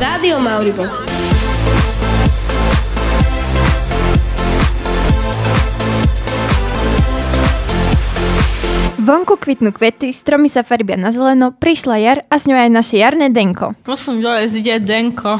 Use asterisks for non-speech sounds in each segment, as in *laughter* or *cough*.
Rádio Mauribox. Vonku kvitnú kvety, stromy sa farbia na zeleno, prišla jar a s ňou aj naše jarné denko. Prosím, dole ide Denko.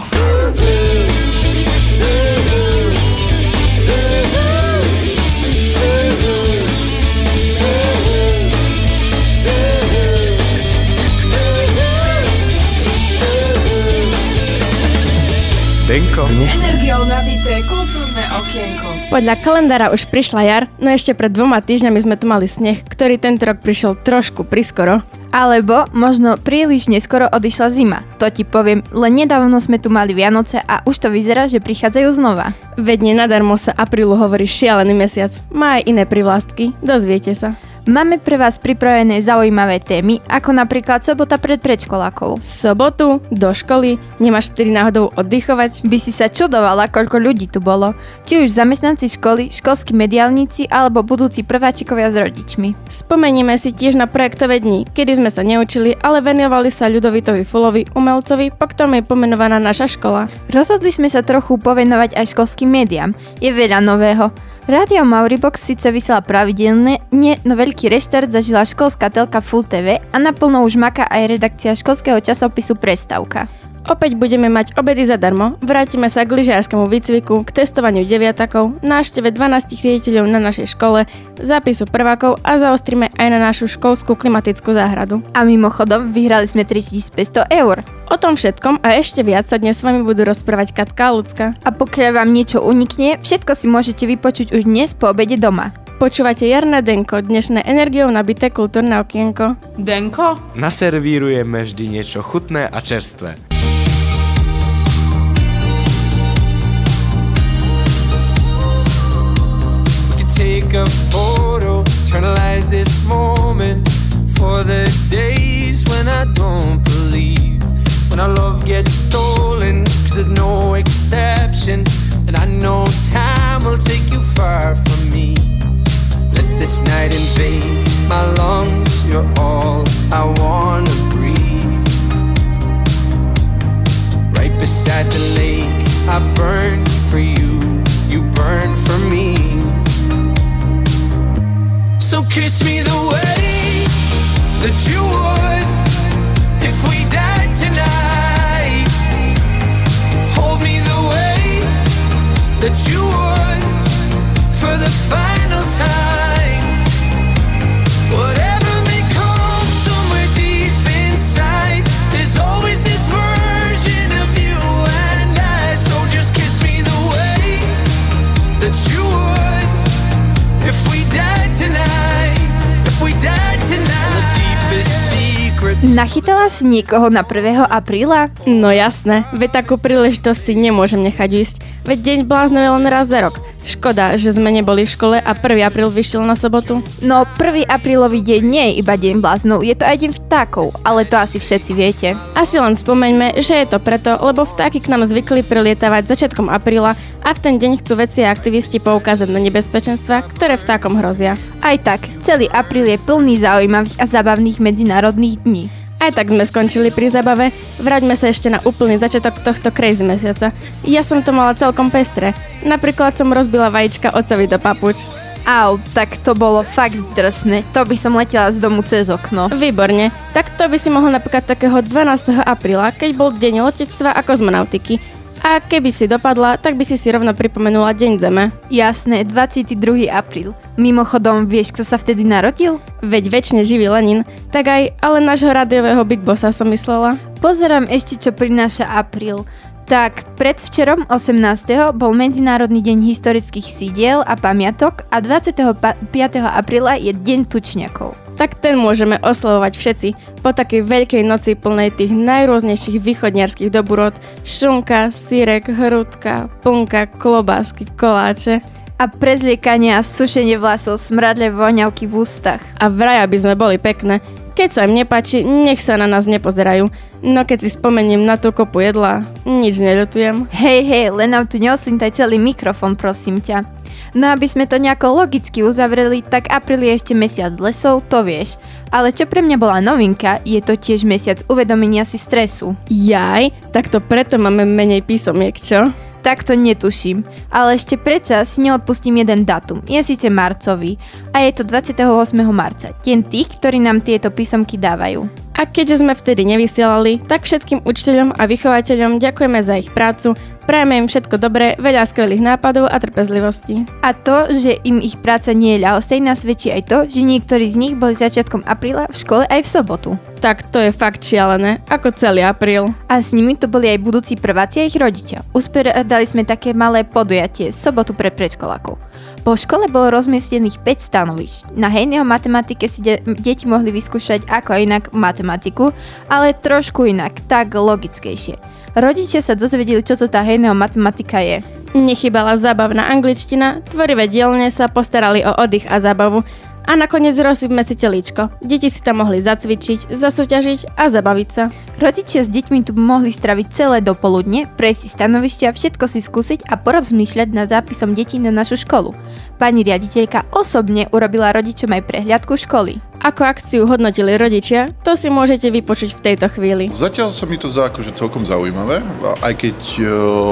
Denko. Energiou nabité kultúrne okienko. Podľa kalendára už prišla jar, no ešte pred dvoma týždňami sme tu mali sneh, ktorý tento rok prišiel trošku priskoro. Alebo možno príliš neskoro odišla zima. To ti poviem, len nedávno sme tu mali Vianoce a už to vyzerá, že prichádzajú znova. Veď nenadarmo sa aprílu hovorí šialený mesiac. Má aj iné privlastky, dozviete sa. Máme pre vás pripravené zaujímavé témy, ako napríklad sobota pred predškolákov. Sobotu, do školy, nemáš tedy náhodou oddychovať? By si sa čudovala, koľko ľudí tu bolo. Či už zamestnanci školy, školskí mediálnici alebo budúci prváčikovia s rodičmi. Spomenieme si tiež na projektové dni, kedy sme sa neučili, ale venovali sa Ľudovitovi Fulovi, umelcovi, po ktorom je pomenovaná naša škola. Rozhodli sme sa trochu povenovať aj školským médiám. Je veľa nového. Rádio Mauribox síce vysiela pravidelne, nie, no veľký reštart zažila školská telka Full TV a naplno už maká aj redakcia školského časopisu Prestavka. Opäť budeme mať obedy zadarmo, vrátime sa k lyžiarskému výcviku, k testovaniu deviatakov, návšteve 12 riediteľov na našej škole, zápisu prvákov a zaostrime aj na našu školskú klimatickú záhradu. A mimochodom, vyhrali sme 3500 eur. O tom všetkom a ešte viac sa dnes s vami budú rozprávať Katka a Lucka. A pokiaľ vám niečo unikne, všetko si môžete vypočuť už dnes po obede doma. Počúvate Jarné Denko, dnešné energiou nabité kultúrne okienko. Denko? Naservírujeme vždy niečo chutné a čerstvé. Take a photo, eternalize this moment for the days when I don't believe. When our love gets stolen, cause there's no exception. And I know time will take you far from me. Let this night invade my lungs, you're all I wanna breathe. Right beside the lake, I burn for you, you burn for me. So kiss me the way that you would if we died tonight. Hold me the way that you would for the final time. Nachytala si niekoho na 1. apríla? No jasné, veď takú príležitosť si nemôžem nechať ísť. Veď deň bláznov je len raz za rok. Škoda, že sme neboli v škole a 1. apríl vyšiel na sobotu. No, 1. aprílový deň nie je iba deň bláznov, je to aj deň vtákov, ale to asi všetci viete. Asi len spomeňme, že je to preto, lebo vtáky k nám zvykli prilietavať začiatkom apríla a v ten deň chcú veci a aktivisti poukázať na nebezpečenstva, ktoré vtákom hrozia. Aj tak, celý apríl je plný zaujímavých a zabavných medzinárodných dní. Aj tak sme skončili pri zabave, vráťme sa ešte na úplný začiatok tohto crazy mesiaca. Ja som to mala celkom pestre. Napríklad som rozbila vajíčka ocovi do papuč. Au, tak to bolo fakt drsné. To by som letela z domu cez okno. Výborne. Tak to by si mohol napríklad takého 12. apríla, keď bol deň letectva a kozmonautiky. A keby si dopadla, tak by si si rovno pripomenula Deň Zeme. Jasné, 22. apríl. Mimochodom, vieš, kto sa vtedy narodil? Veď väčšine živý Lenin, tak aj, ale nášho rádiového Big Bossa som myslela. Pozerám ešte, čo prináša apríl. Tak, predvčerom 18. bol Medzinárodný deň historických sídiel a pamiatok a 25. apríla je Deň tučniakov. Tak ten môžeme oslavovať všetci po takej veľkej noci plnej tých najrôznejších východniarských doburot, šunka, sírek, hrudka, punka, klobásky, koláče. A prezliekanie a sušenie vlasov, smradle voňavky v ústach. A vraj, aby sme boli pekné. Keď sa im nepáči, nech sa na nás nepozerajú. No keď si spomeniem na tú kopu jedla, nič neľutujem. Hej, hej, len nám tu neoslintaj celý mikrofón, prosím ťa. No aby sme to nejako logicky uzavreli, tak apríl je ešte mesiac lesov, to vieš. Ale čo pre mňa bola novinka, je to tiež mesiac uvedomenia si stresu. Jaj, tak to preto máme menej písomiek, čo? Tak to netuším, ale ešte predsa si neodpustím jeden datum. Je síce marcový a je to 28. marca, deň tých, ktorí nám tieto písomky dávajú. A keďže sme vtedy nevysielali, tak všetkým učiteľom a vychovateľom ďakujeme za ich prácu, prajeme im všetko dobré, veľa skvelých nápadov a trpezlivosti. A to, že im ich práca nie je ľahostejná, svedčí aj to, že niektorí z nich boli začiatkom apríla v škole aj v sobotu. Tak to je fakt šialené, ako celý apríl. A s nimi to boli aj budúci prváci a ich rodičia. Usporiadali sme také malé podujatie, sobotu pre predškolákov. Po škole bolo rozmiestnených 5 stanovišť. Na hejného matematike si de- deti mohli vyskúšať ako inak matematiku, ale trošku inak, tak logickejšie. Rodičia sa dozvedeli, čo to tá hejného matematika je. Nechybala zábavná angličtina, tvorivé dielne sa postarali o oddych a zábavu a nakoniec rozsypme si telíčko. Deti si tam mohli zacvičiť, zasúťažiť a zabaviť sa. Rodičia s deťmi tu mohli straviť celé dopoludne, prejsť stanovišťa, všetko si skúsiť a porozmýšľať nad zápisom detí na našu školu. Pani riaditeľka osobne urobila rodičom aj prehliadku školy. Ako akciu hodnotili rodičia, to si môžete vypočuť v tejto chvíli. Zatiaľ sa mi to zdá akože celkom zaujímavé, aj keď e,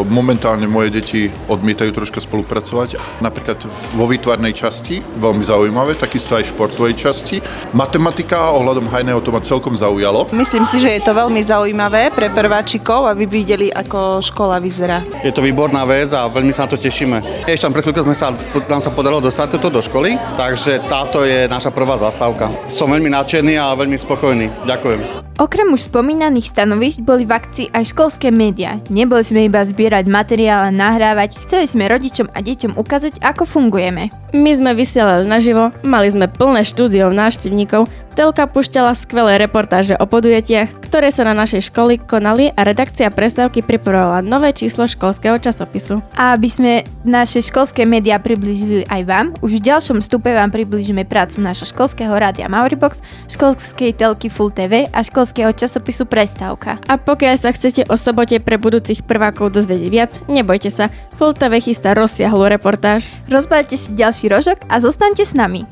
momentálne moje deti odmietajú troška spolupracovať. Napríklad vo výtvarnej časti, veľmi zaujímavé, takisto aj v športovej časti. Matematika ohľadom hajného to ma celkom zaujalo. Myslím si, že je to veľmi zaujímavé pre prváčikov, aby videli, ako škola vyzerá. Je to výborná vec a veľmi sa na to tešíme. Ešte tam pred chvíľkou sme sa, nám sa podarilo dostať toto do školy, takže táto je naša prvá zastávka. Som veľmi nadšený a veľmi spokojný. Ďakujem. Okrem už spomínaných stanovišť boli v akcii aj školské médiá. Neboli sme iba zbierať materiál a nahrávať, chceli sme rodičom a deťom ukázať, ako fungujeme. My sme vysielali naživo, mali sme plné štúdio návštevníkov, Telka pušťala skvelé reportáže o podujatiach, ktoré sa na našej školy konali a redakcia prestávky pripravovala nové číslo školského časopisu. A aby sme naše školské médiá približili aj vám, už v ďalšom stupe vám približíme prácu našho školského rádia Mauribox, školskej telky Full TV a školského časopisu Prestávka. A pokiaľ sa chcete o sobote pre budúcich prvákov dozvedieť viac, nebojte sa, TV chystá rozsiahlu reportáž. Rozbalte si ďalší rožok a zostaňte s nami.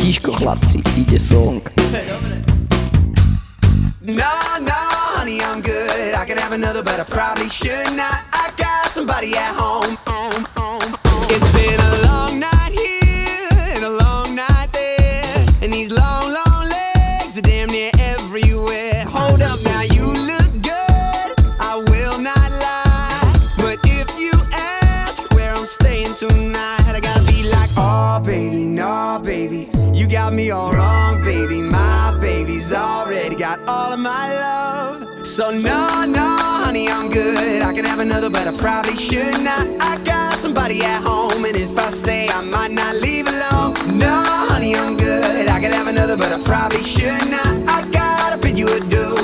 Tiško chlapci, ide song. No, no, honey, I'm good. I could have another, but I probably should not. I got somebody at home, got all of my love. So, no, no, honey, I'm good. I could have another, but I probably should not. I got somebody at home, and if I stay, I might not leave alone. No, honey, I'm good. I could have another, but I probably should not. I gotta bid you adieu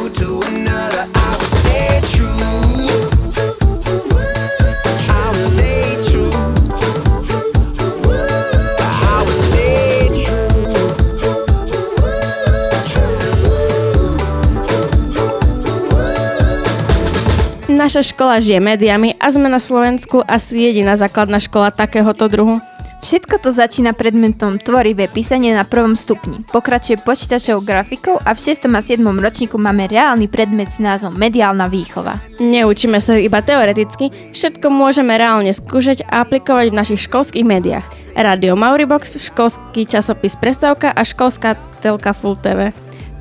Naša škola žije médiami a sme na Slovensku asi jediná základná škola takéhoto druhu. Všetko to začína predmetom tvorivé písanie na prvom stupni. Pokračuje počítačovou grafikou a v 6. a 7. ročníku máme reálny predmet s názvom Mediálna výchova. Neučíme sa iba teoreticky, všetko môžeme reálne skúšať a aplikovať v našich školských médiách. Radio Mauribox, školský časopis Prestávka a školská telka Full TV.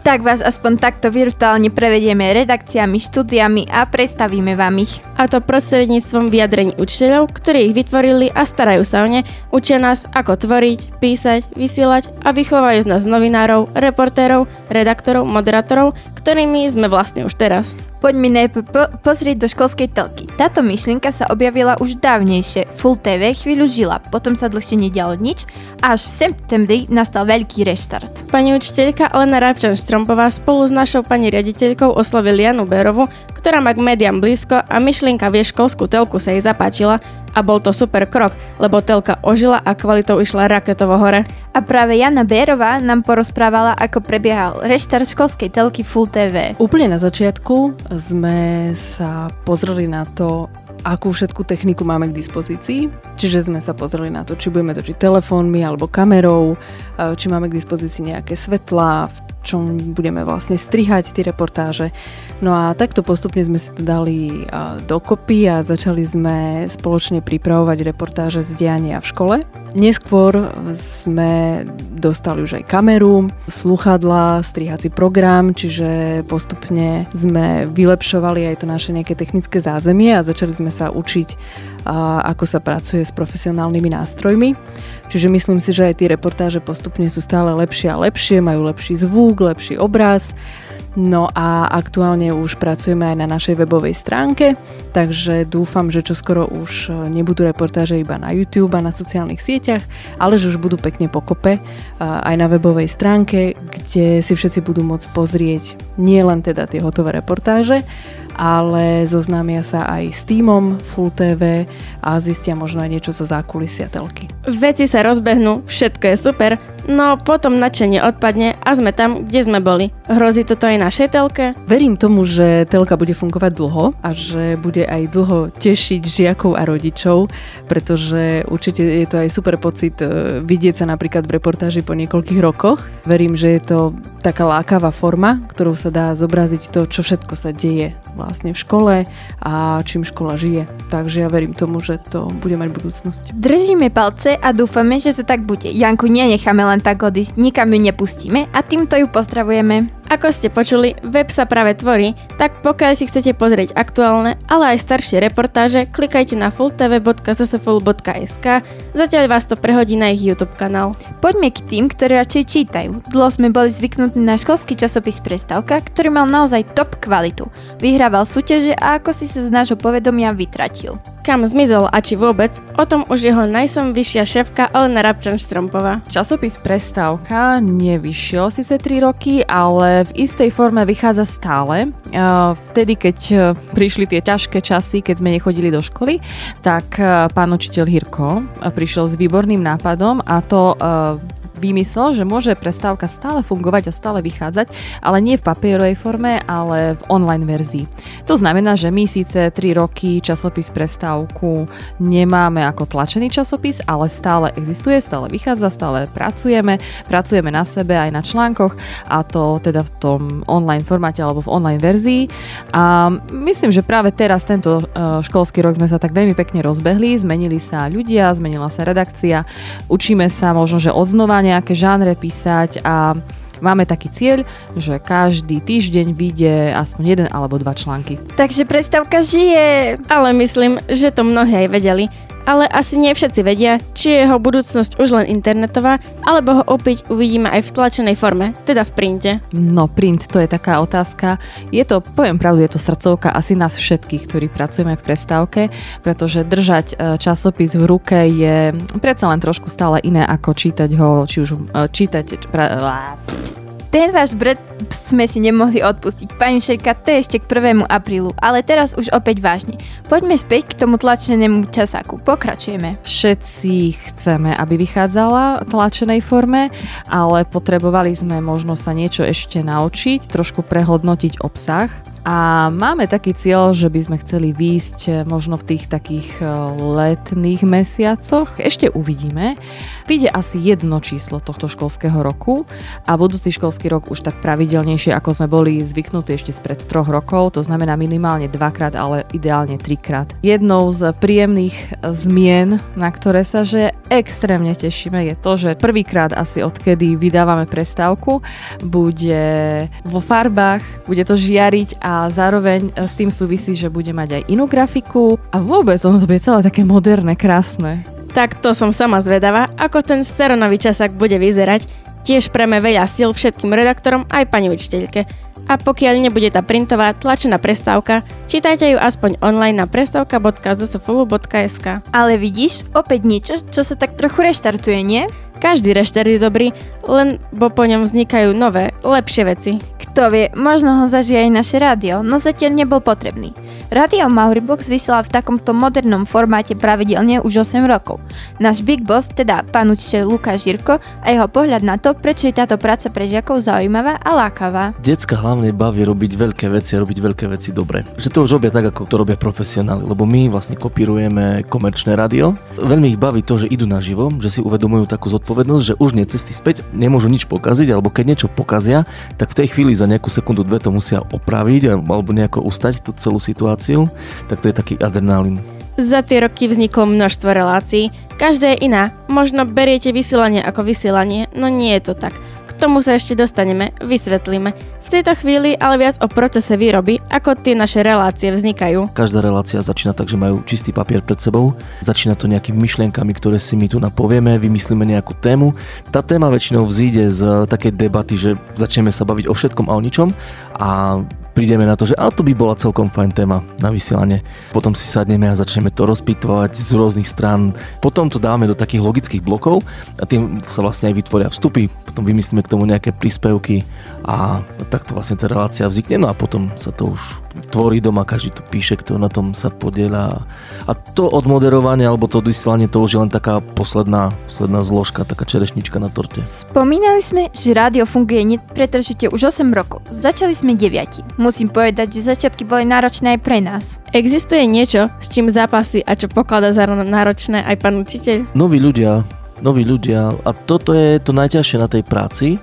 Tak vás aspoň takto virtuálne prevedieme redakciami, štúdiami a predstavíme vám ich. A to prostredníctvom vyjadrení učiteľov, ktorí ich vytvorili a starajú sa o ne, učia nás, ako tvoriť, písať, vysielať a vychovajú z nás novinárov, reportérov, redaktorov, moderátorov, ktorými sme vlastne už teraz. Poďme najprv po- pozrieť do školskej telky. Táto myšlienka sa objavila už dávnejšie. Full TV chvíľu žila, potom sa dlhšie nedialo nič a až v septembri nastal veľký reštart. Pani učiteľka Elena Rabčan Štrompová spolu s našou pani riaditeľkou oslovili Janu Bérovu, ktorá má k médiám blízko a myšlienka vie školskú telku sa jej zapáčila a bol to super krok, lebo telka ožila a kvalitou išla raketovo hore. A práve Jana Bérová nám porozprávala, ako prebiehal reštart školskej telky Full TV. Úplne na začiatku sme sa pozreli na to, akú všetku techniku máme k dispozícii. Čiže sme sa pozreli na to, či budeme točiť telefónmi alebo kamerou, či máme k dispozícii nejaké svetlá, v čom budeme vlastne strihať tie reportáže. No a takto postupne sme si to dali dokopy a začali sme spoločne pripravovať reportáže z diania v škole. Neskôr sme dostali už aj kameru, sluchadla, strihací program, čiže postupne sme vylepšovali aj to naše nejaké technické zázemie a začali sme sa učiť, ako sa pracuje s profesionálnymi nástrojmi. Čiže myslím si, že aj tie reportáže postupne sú stále lepšie a lepšie, majú lepší zvuk, lepší obraz. No a aktuálne už pracujeme aj na našej webovej stránke, takže dúfam, že čoskoro už e, nebudú reportáže iba na YouTube a na sociálnych sieťach, ale že už budú pekne pokope e, aj na webovej stránke, kde si všetci budú môcť pozrieť nie len teda tie hotové reportáže, ale zoznámia sa aj s týmom Full TV a zistia možno aj niečo zo zákulisia telky. Veci sa rozbehnú, všetko je super, no potom nadšenie odpadne a sme tam, kde sme boli. Hrozí toto aj našej telke? Verím tomu, že telka bude fungovať dlho a že bude aj dlho tešiť žiakov a rodičov, pretože určite je to aj super pocit e, vidieť sa napríklad v reportáži po niekoľkých rokoch. Verím, že je to taká lákavá forma, ktorou sa dá zobraziť to, čo všetko sa deje vlastne v škole a čím škola žije. Takže ja verím tomu, že to bude mať budúcnosť. Držíme palce a dúfame, že to tak bude. Janku nenecháme len tak odísť, nikam ju nepustíme a týmto ju pozdravujeme. Ako ste počuli, web sa práve tvorí, tak pokiaľ si chcete pozrieť aktuálne, ale aj staršie reportáže, klikajte na fulltv.ssful.sk, zatiaľ vás to prehodí na ich YouTube kanál. Poďme k tým, ktorí radšej čítajú. Dlho sme boli zvyknutí na školský časopis Prestavka, ktorý mal naozaj top kvalitu. Vyhrával súťaže a ako si sa z nášho povedomia vytratil. Kam zmizol a či vôbec, o tom už jeho najsom vyššia šéfka Elena Rabčan-Štrompová. Časopis Prestávka nevyšiel síce 3 roky, ale v istej forme vychádza stále. Vtedy, keď e, prišli tie ťažké časy, keď sme nechodili do školy, tak e, pán učiteľ Hirko prišiel s výborným nápadom a to vymyslel, že môže prestávka stále fungovať a stále vychádzať, ale nie v papierovej forme, ale v online verzii. To znamená, že my síce 3 roky časopis prestávku nemáme ako tlačený časopis, ale stále existuje, stále vychádza, stále pracujeme, pracujeme na sebe aj na článkoch a to teda v tom online formáte alebo v online verzii. A myslím, že práve teraz tento e, školský rok sme sa tak veľmi pekne rozbehli, zmenili sa ľudia, zmenila sa redakcia, učíme sa možno, že odznova nejaké žánre písať a máme taký cieľ, že každý týždeň vyjde aspoň jeden alebo dva články. Takže predstavka žije. Ale myslím, že to mnohí aj vedeli ale asi nie všetci vedia, či je jeho budúcnosť už len internetová, alebo ho opäť uvidíme aj v tlačenej forme, teda v printe. No print, to je taká otázka. Je to, poviem pravdu, je to srdcovka asi nás všetkých, ktorí pracujeme v prestávke, pretože držať e, časopis v ruke je predsa len trošku stále iné ako čítať ho, či už e, čítať... Pra, ten váš bret sme si nemohli odpustiť. Pani Šerka, to je ešte k 1. aprílu, ale teraz už opäť vážne. Poďme späť k tomu tlačenému časáku. Pokračujeme. Všetci chceme, aby vychádzala v tlačenej forme, ale potrebovali sme možno sa niečo ešte naučiť, trošku prehodnotiť obsah a máme taký cieľ, že by sme chceli výjsť možno v tých takých eh, letných mesiacoch. Ešte uvidíme. Vyjde asi jedno číslo tohto školského roku a budúci školský rok už tak pravidelnejšie, ako sme boli zvyknutí ešte spred troch rokov, to znamená minimálne dvakrát, ale ideálne trikrát. Jednou z príjemných zmien, na ktoré sa že extrémne tešíme, je to, že prvýkrát asi odkedy vydávame prestávku, bude vo farbách, bude to žiariť a zároveň s tým súvisí, že bude mať aj inú grafiku a vôbec ono to bude celé také moderné, krásne. Tak to som sama zvedavá, ako ten steronový časák bude vyzerať. Tiež preme veľa síl všetkým redaktorom aj pani učiteľke. A pokiaľ nebude tá printová tlačená prestávka, čítajte ju aspoň online na prestávka.zsfulu.sk. Ale vidíš, opäť niečo, čo sa tak trochu reštartuje, nie? Každý reštart je dobrý, len bo po ňom vznikajú nové, lepšie veci. Kto vie, možno ho zažije aj naše rádio, no zatiaľ nebol potrebný. Radio Mauribox vysiela v takomto modernom formáte pravidelne už 8 rokov. Náš Big Boss, teda pán učiteľ Lukáš Žirko a jeho pohľad na to, prečo je táto práca pre žiakov zaujímavá a lákavá. Decka hlavne baví robiť veľké veci a robiť veľké veci dobre. Že to už robia tak, ako to robia profesionáli, lebo my vlastne kopírujeme komerčné rádio. Veľmi ich baví to, že idú naživo, že si uvedomujú takú zodpovednosť, že už nie cesty späť nemôžu nič pokaziť, alebo keď niečo pokazia, tak v tej chvíli za nejakú sekundu, dve to musia opraviť alebo nejako ustať tú celú situáciu, tak to je taký adrenalín. Za tie roky vzniklo množstvo relácií, každá je iná. Možno beriete vysielanie ako vysielanie, no nie je to tak. K tomu sa ešte dostaneme, vysvetlíme. Tejto chvíli ale viac o procese výroby, ako tie naše relácie vznikajú. Každá relácia začína tak, že majú čistý papier pred sebou. Začína to nejakými myšlienkami, ktoré si my tu napovieme, vymyslíme nejakú tému. Tá téma väčšinou vzíde z takej debaty, že začneme sa baviť o všetkom a o ničom a prídeme na to, že a to by bola celkom fajn téma na vysielanie. Potom si sadneme a začneme to rozpitovať z rôznych strán. Potom to dáme do takých logických blokov a tým sa vlastne aj vytvoria vstupy. Potom vymyslíme k tomu nejaké príspevky a takto vlastne tá relácia vznikne. No a potom sa to už tvorí doma, každý tu píše, kto na tom sa podieľa. A to odmoderovanie alebo to vysielanie to už je len taká posledná, posledná zložka, taká čerešnička na torte. Spomínali sme, že rádio funguje nepretržite už 8 rokov. Začali sme 9. Musím povedať, že začiatky boli náročné aj pre nás. Existuje niečo, s čím zápasy a čo pokladá za náročné aj pán učiteľ? Noví ľudia, noví ľudia a toto je to najťažšie na tej práci,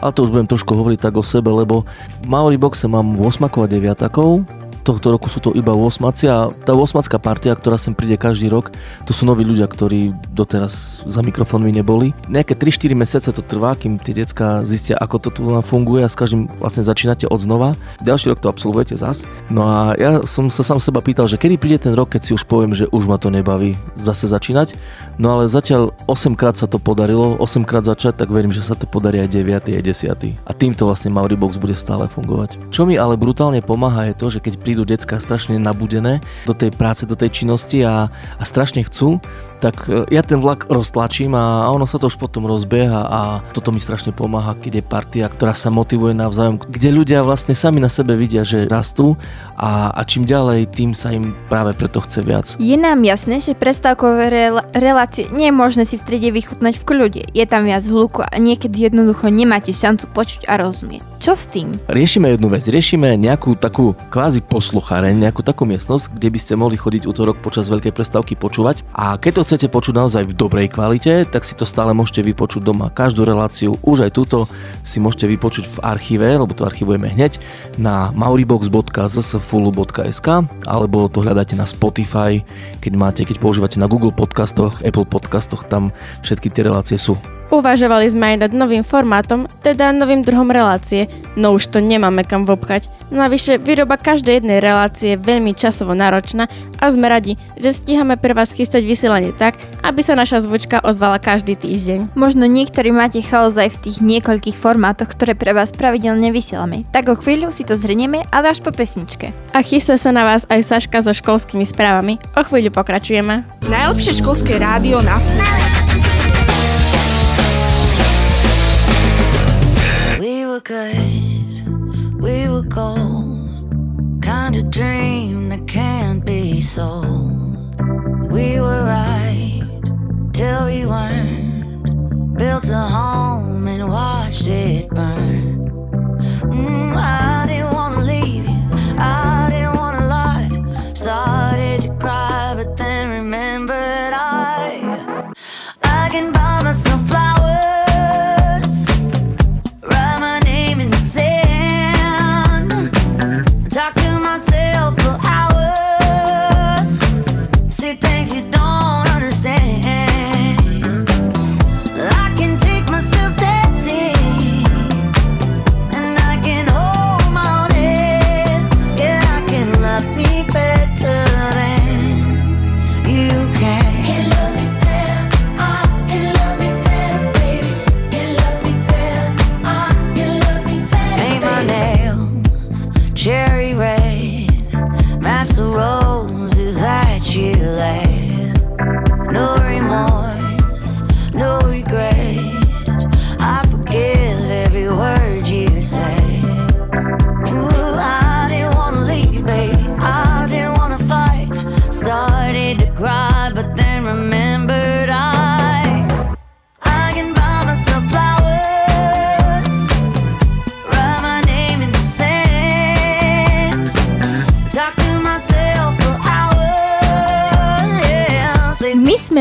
a to už budem trošku hovoriť tak o sebe, lebo v Maori Boxe mám 8 a 9 tohto roku sú to iba 8 a tá 8 partia, ktorá sem príde každý rok, to sú noví ľudia, ktorí doteraz za mikrofónmi neboli. Nejaké 3-4 mesiace to trvá, kým tie decka zistia, ako to tu funguje a s každým vlastne začínate od znova. Ďalší rok to absolvujete zas. No a ja som sa sám seba pýtal, že kedy príde ten rok, keď si už poviem, že už ma to nebaví zase začínať. No ale zatiaľ 8 krát sa to podarilo, 8 krát začať, tak verím, že sa to podarí aj 9. aj 10. A týmto vlastne Mauribox bude stále fungovať. Čo mi ale brutálne pomáha je to, že keď prídu decka strašne nabudené do tej práce, do tej činnosti a, a strašne chcú, tak e, ja ten vlak roztlačím a ono sa to už potom rozbieha a toto mi strašne pomáha, keď je partia, ktorá sa motivuje navzájom, kde ľudia vlastne sami na sebe vidia, že rastú a, a čím ďalej, tým sa im práve preto chce viac. Je nám jasné, že prestávkové rel- relácie nie je možné si v strede vychutnať v kľude. Je tam viac hluku a niekedy jednoducho nemáte šancu počuť a rozumieť. Čo s tým? Riešime jednu vec, riešime nejakú takú kvázi posluchareň, nejakú takú miestnosť, kde by ste mohli chodiť útorok počas veľkej prestávky počúvať. A keď to chcete počuť naozaj v dobrej kvalite, tak si to stále môžete vypočuť doma. Každú reláciu, už aj túto si môžete vypočuť v archíve, lebo to archivujeme hneď na mauribox.zsfulu.sk alebo to hľadáte na Spotify, keď máte, keď používate na Google podcastoch, Apple podcastoch, tam všetky tie relácie sú. Uvažovali sme aj nad novým formátom, teda novým druhom relácie, no už to nemáme kam vopchať. Navyše, výroba každej jednej relácie je veľmi časovo náročná a sme radi, že stíhame pre vás chystať vysielanie tak, aby sa naša zvučka ozvala každý týždeň. Možno niektorí máte chaos aj v tých niekoľkých formátoch, ktoré pre vás pravidelne vysielame. Tak o chvíľu si to zhrnieme a dáš po pesničke. A chystá sa na vás aj Saška so školskými správami. O chvíľu pokračujeme. Najlepšie školské rádio na svete. Were good, we were gold. Kind of dream that can't be sold. We were right till we weren't. Built a home and watched it burn. Mm, I didn't wanna leave you, I didn't wanna lie. Started to cry, but then remembered I I can buy myself flowers.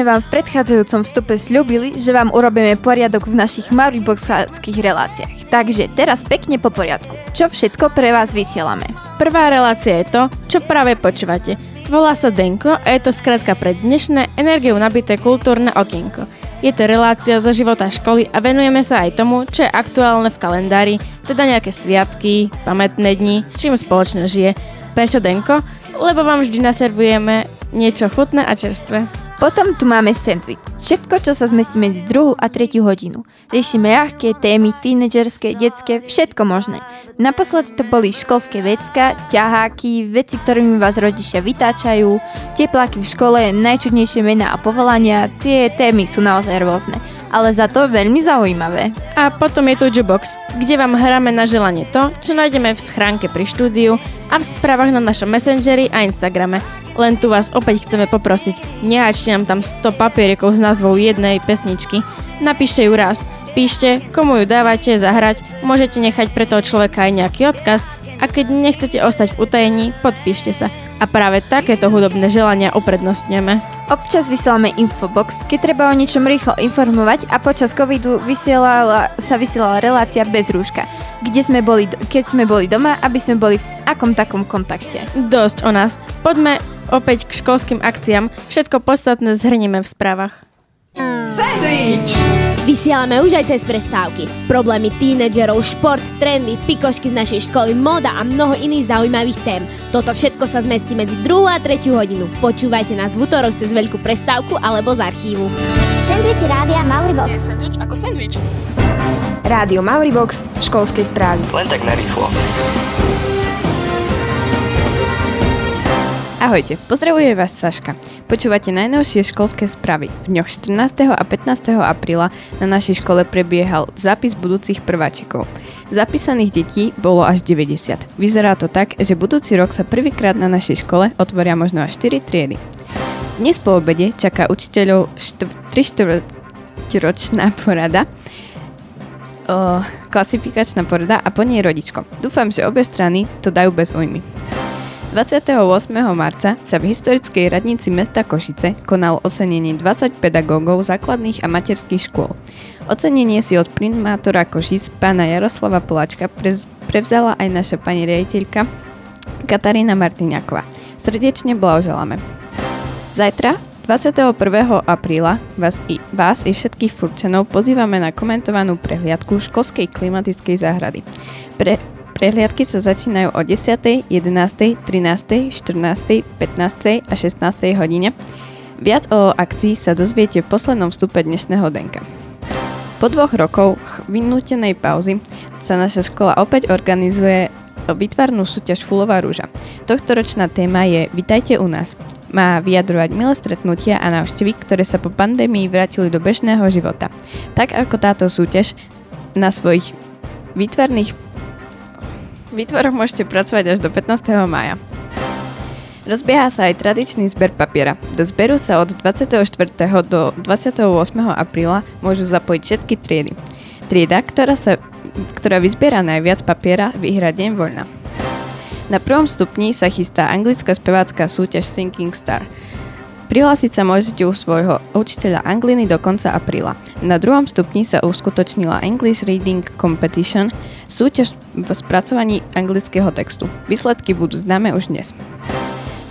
Vám v predchádzajúcom vstupe slúbili, že vám urobíme poriadok v našich Mauriboxáckých reláciách. Takže teraz pekne po poriadku. Čo všetko pre vás vysielame? Prvá relácia je to, čo práve počúvate. Volá sa Denko a je to skratka pre dnešné energiou nabité kultúrne okienko. Je to relácia zo života školy a venujeme sa aj tomu, čo je aktuálne v kalendári, teda nejaké sviatky, pamätné dni, čím spoločne žije. Prečo Denko? Lebo vám vždy naservujeme niečo chutné a čerstvé. Potom tu máme sandwich. Všetko, čo sa zmestí medzi druhú a tretiu hodinu. Riešime ľahké témy, tínedžerské, detské, všetko možné. Naposledy to boli školské vecka, ťaháky, veci, ktorými vás rodičia vytáčajú, tepláky v škole, najčudnejšie mená a povolania, tie témy sú naozaj rôzne ale za to veľmi zaujímavé. A potom je tu Jubox, kde vám hráme na želanie to, čo nájdeme v schránke pri štúdiu a v správach na našom Messengeri a Instagrame. Len tu vás opäť chceme poprosiť, nehačte nám tam 100 papierikov s názvou jednej pesničky. Napíšte ju raz, píšte, komu ju dávate zahrať, môžete nechať pre toho človeka aj nejaký odkaz a keď nechcete ostať v utajení, podpíšte sa. A práve takéto hudobné želania uprednostňujeme. Občas vysielame infobox, keď treba o niečom rýchlo informovať a počas covidu vysielala, sa vysielala relácia bez rúška, kde sme boli, keď sme boli doma, aby sme boli v akom takom kontakte. Dosť o nás. Poďme opäť k školským akciám. Všetko podstatné zhrnieme v správach. Sandwich! Vysielame už aj cez prestávky. Problémy tínedžerov, šport, trendy, pikošky z našej školy, moda a mnoho iných zaujímavých tém. Toto všetko sa zmestí medzi 2 a 3 hodinu. Počúvajte nás v útorok cez veľkú prestávku alebo z archívu. Sandwich Rádia Mauribox. Je sandwich ako sandwich. Rádio Mauribox, školskej správy. Len tak narýchlo. Ahojte, pozdravuje vás Saška. Počúvate najnovšie školské správy. V dňoch 14. a 15. apríla na našej škole prebiehal zápis budúcich prváčikov. Zapísaných detí bolo až 90. Vyzerá to tak, že budúci rok sa prvýkrát na našej škole otvoria možno až 4 triedy. Dnes po obede čaká učiteľov 3 ročná porada, o, klasifikačná porada a po nej rodičko. Dúfam, že obe strany to dajú bez ujmy. 28. marca sa v historickej radnici mesta Košice konal ocenenie 20 pedagógov základných a materských škôl. Ocenenie si od primátora Košic pána Jaroslava Polačka prevzala aj naša pani riaditeľka Katarína Martiňáková. Srdečne blahoželáme. Zajtra 21. apríla vás i, vás i všetkých furčanov pozývame na komentovanú prehliadku školskej klimatickej záhrady. Pre, Prehliadky sa začínajú o 10., 11., 13., 14., 15. a 16. hodine. Viac o akcii sa dozviete v poslednom stupe dnešného denka. Po dvoch rokoch vynútenej pauzy sa naša škola opäť organizuje vytvarnú súťaž Fulová rúža. Tohtoročná téma je Vitajte u nás. Má vyjadrovať milé stretnutia a návštevy, ktoré sa po pandémii vrátili do bežného života. Tak ako táto súťaž na svojich výtvarných výtvoroch môžete pracovať až do 15. mája. Rozbieha sa aj tradičný zber papiera. Do zberu sa od 24. do 28. apríla môžu zapojiť všetky triedy. Trieda, ktorá, sa, ktorá vyzbiera najviac papiera, vyhrá deň voľna. Na prvom stupni sa chystá anglická spevácká súťaž Sinking Star. Prihlásiť sa môžete u svojho učiteľa angliny do konca apríla. Na druhom stupni sa uskutočnila English Reading Competition, súťaž v spracovaní anglického textu. Výsledky budú známe už dnes.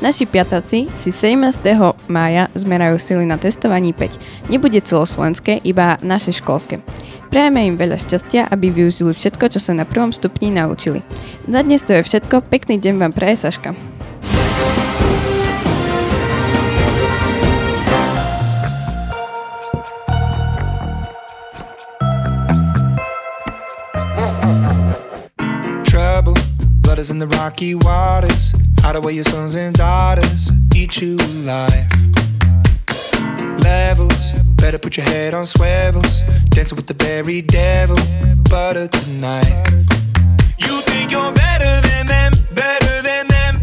Naši piataci si 17. mája zmerajú sily na testovaní 5. Nebude celoslovenské, iba naše školské. Prajeme im veľa šťastia, aby využili všetko, čo sa na prvom stupni naučili. Na dnes to je všetko, pekný deň vám praje Saška. In the rocky waters, hide away your sons and daughters, eat you alive. Levels, better put your head on swivels, dancing with the berry devil, butter tonight. You think you're better than them, better than them.